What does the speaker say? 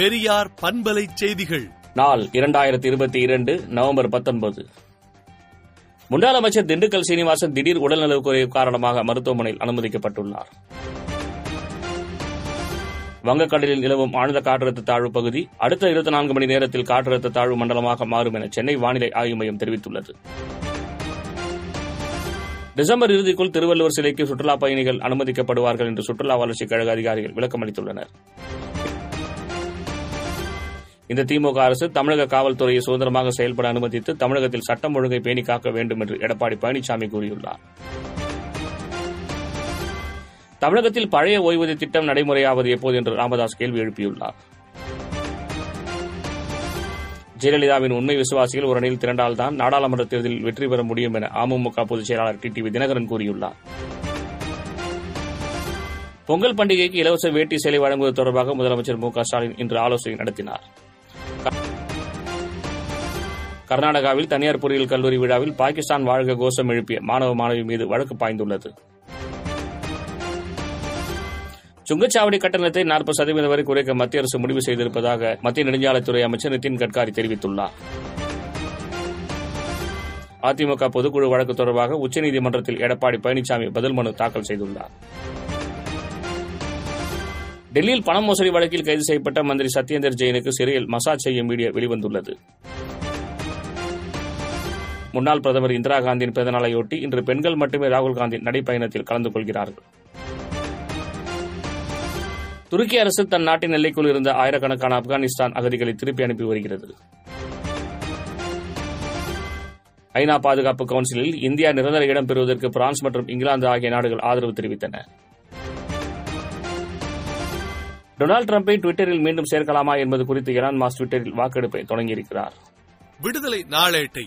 பெரியார் பண்பலை செய்திகள். நாள் இரண்டாயிரத்தி இருபத்தி இரண்டு நவம்பர் பத்தொன்பது. முன்னாள் அமைச்சர் திண்டுக்கல் சீனிவாசன் திடீர் உடல்நலக் குறைவு காரணமாக மருத்துவமனையில் அனுமதிக்கப்பட்டுள்ளார். வங்கக்கடலில் நிலவும் ஆழ்ந்த காற்றழுத்த தாழ்வு பகுதி அடுத்த இருபத்தி நான்கு மணி நேரத்தில் காற்றழுத்த தாழ்வு மண்டலமாக மாறும் என சென்னை வானிலை ஆய்வு மையம் தெரிவித்துள்ளது. டிசம்பர் இறுதிக்குள் திருவள்ளுவர் சிலைக்கு சுற்றுலாப் பயணிகள் அனுமதிக்கப்படுவார்கள் என்று சுற்றுலா வளர்ச்சிக் கழக அதிகாரிகள் விளக்கம் அளித்துள்ளனர் இந்த திமுக அரசு தமிழக காவல்துறையை சுதந்திரமாக செயல்பட அனுமதித்து தமிழகத்தில் சட்டம் ஒழுங்கை பேணி காக்க வேண்டும் என்று எடப்பாடி பழனிசாமி கூறியுள்ளார். தமிழகத்தில் பழைய ஓய்வூதிய திட்டம் நடைமுறையாவது எப்போது என்று ராமதாஸ் கேள்வி எழுப்பியுள்ளார். ஜெயலலிதாவின் உண்மை விசுவாசிகள் ஒரு அணியில் திரண்டால்தான் நாடாளுமன்ற தேர்தலில் வெற்றி பெற முடியும் என அமமுக பொதுச் செயலாளர் வி தினகரன் கூறியுள்ளார். பொங்கல் பண்டிகைக்கு இலவச வேட்டி சேலை வழங்குவது தொடர்பாக முதலமைச்சர் மு க ஸ்டாலின் இன்று ஆலோசனை நடத்தினார். கர்நாடகாவில் தனியார் பொறியியல் கல்லூரி விழாவில் பாகிஸ்தான் வாழ்க கோஷம் எழுப்பிய மாணவ மாணவி மீது வழக்கு பாய்ந்துள்ளது. சுங்கச்சாவடி கட்டணத்தை நாற்பது சதவீதம் வரை குறைக்க மத்திய அரசு முடிவு செய்திருப்பதாக மத்திய நெடுஞ்சாலைத்துறை அமைச்சர் நிதின் கட்காரி தெரிவித்துள்ளார். அதிமுக பொதுக்குழு வழக்கு தொடர்பாக உச்சநீதிமன்றத்தில் எடப்பாடி பழனிசாமி பதில் மனு தாக்கல் செய்துள்ளார். டெல்லியில் பண மோசடி வழக்கில் கைது செய்யப்பட்ட மந்திரி சத்யேந்தர் ஜெயினுக்கு சிறையில் மசாஜ் செய்யும் வீடியோ வெளிவந்துள்ளது. முன்னாள் பிரதமர் இந்திரா காந்தியின் பிறந்தநாளையொட்டி இன்று பெண்கள் மட்டுமே ராகுல் காந்தி நடைப்பயணத்தில் கலந்து கொள்கிறார்கள். துருக்கி அரசு தன் நாட்டின் எல்லைக்குள் இருந்த ஆயிரக்கணக்கான ஆப்கானிஸ்தான் அகதிகளை திருப்பி அனுப்பி வருகிறது. ஐநா பாதுகாப்பு கவுன்சிலில் இந்தியா நிரந்தர இடம் பெறுவதற்கு பிரான்ஸ் மற்றும் இங்கிலாந்து ஆகிய நாடுகள் ஆதரவு தெரிவித்தன. டொனால்டு டிரம்பை டுவிட்டரில் மீண்டும் சேர்க்கலாமா என்பது குறித்து இரான் மாஸ் டுவிட்டரில் வாக்கெடுப்பை தொடங்கியிருக்கிறார். விடுதலை நாளேட்டை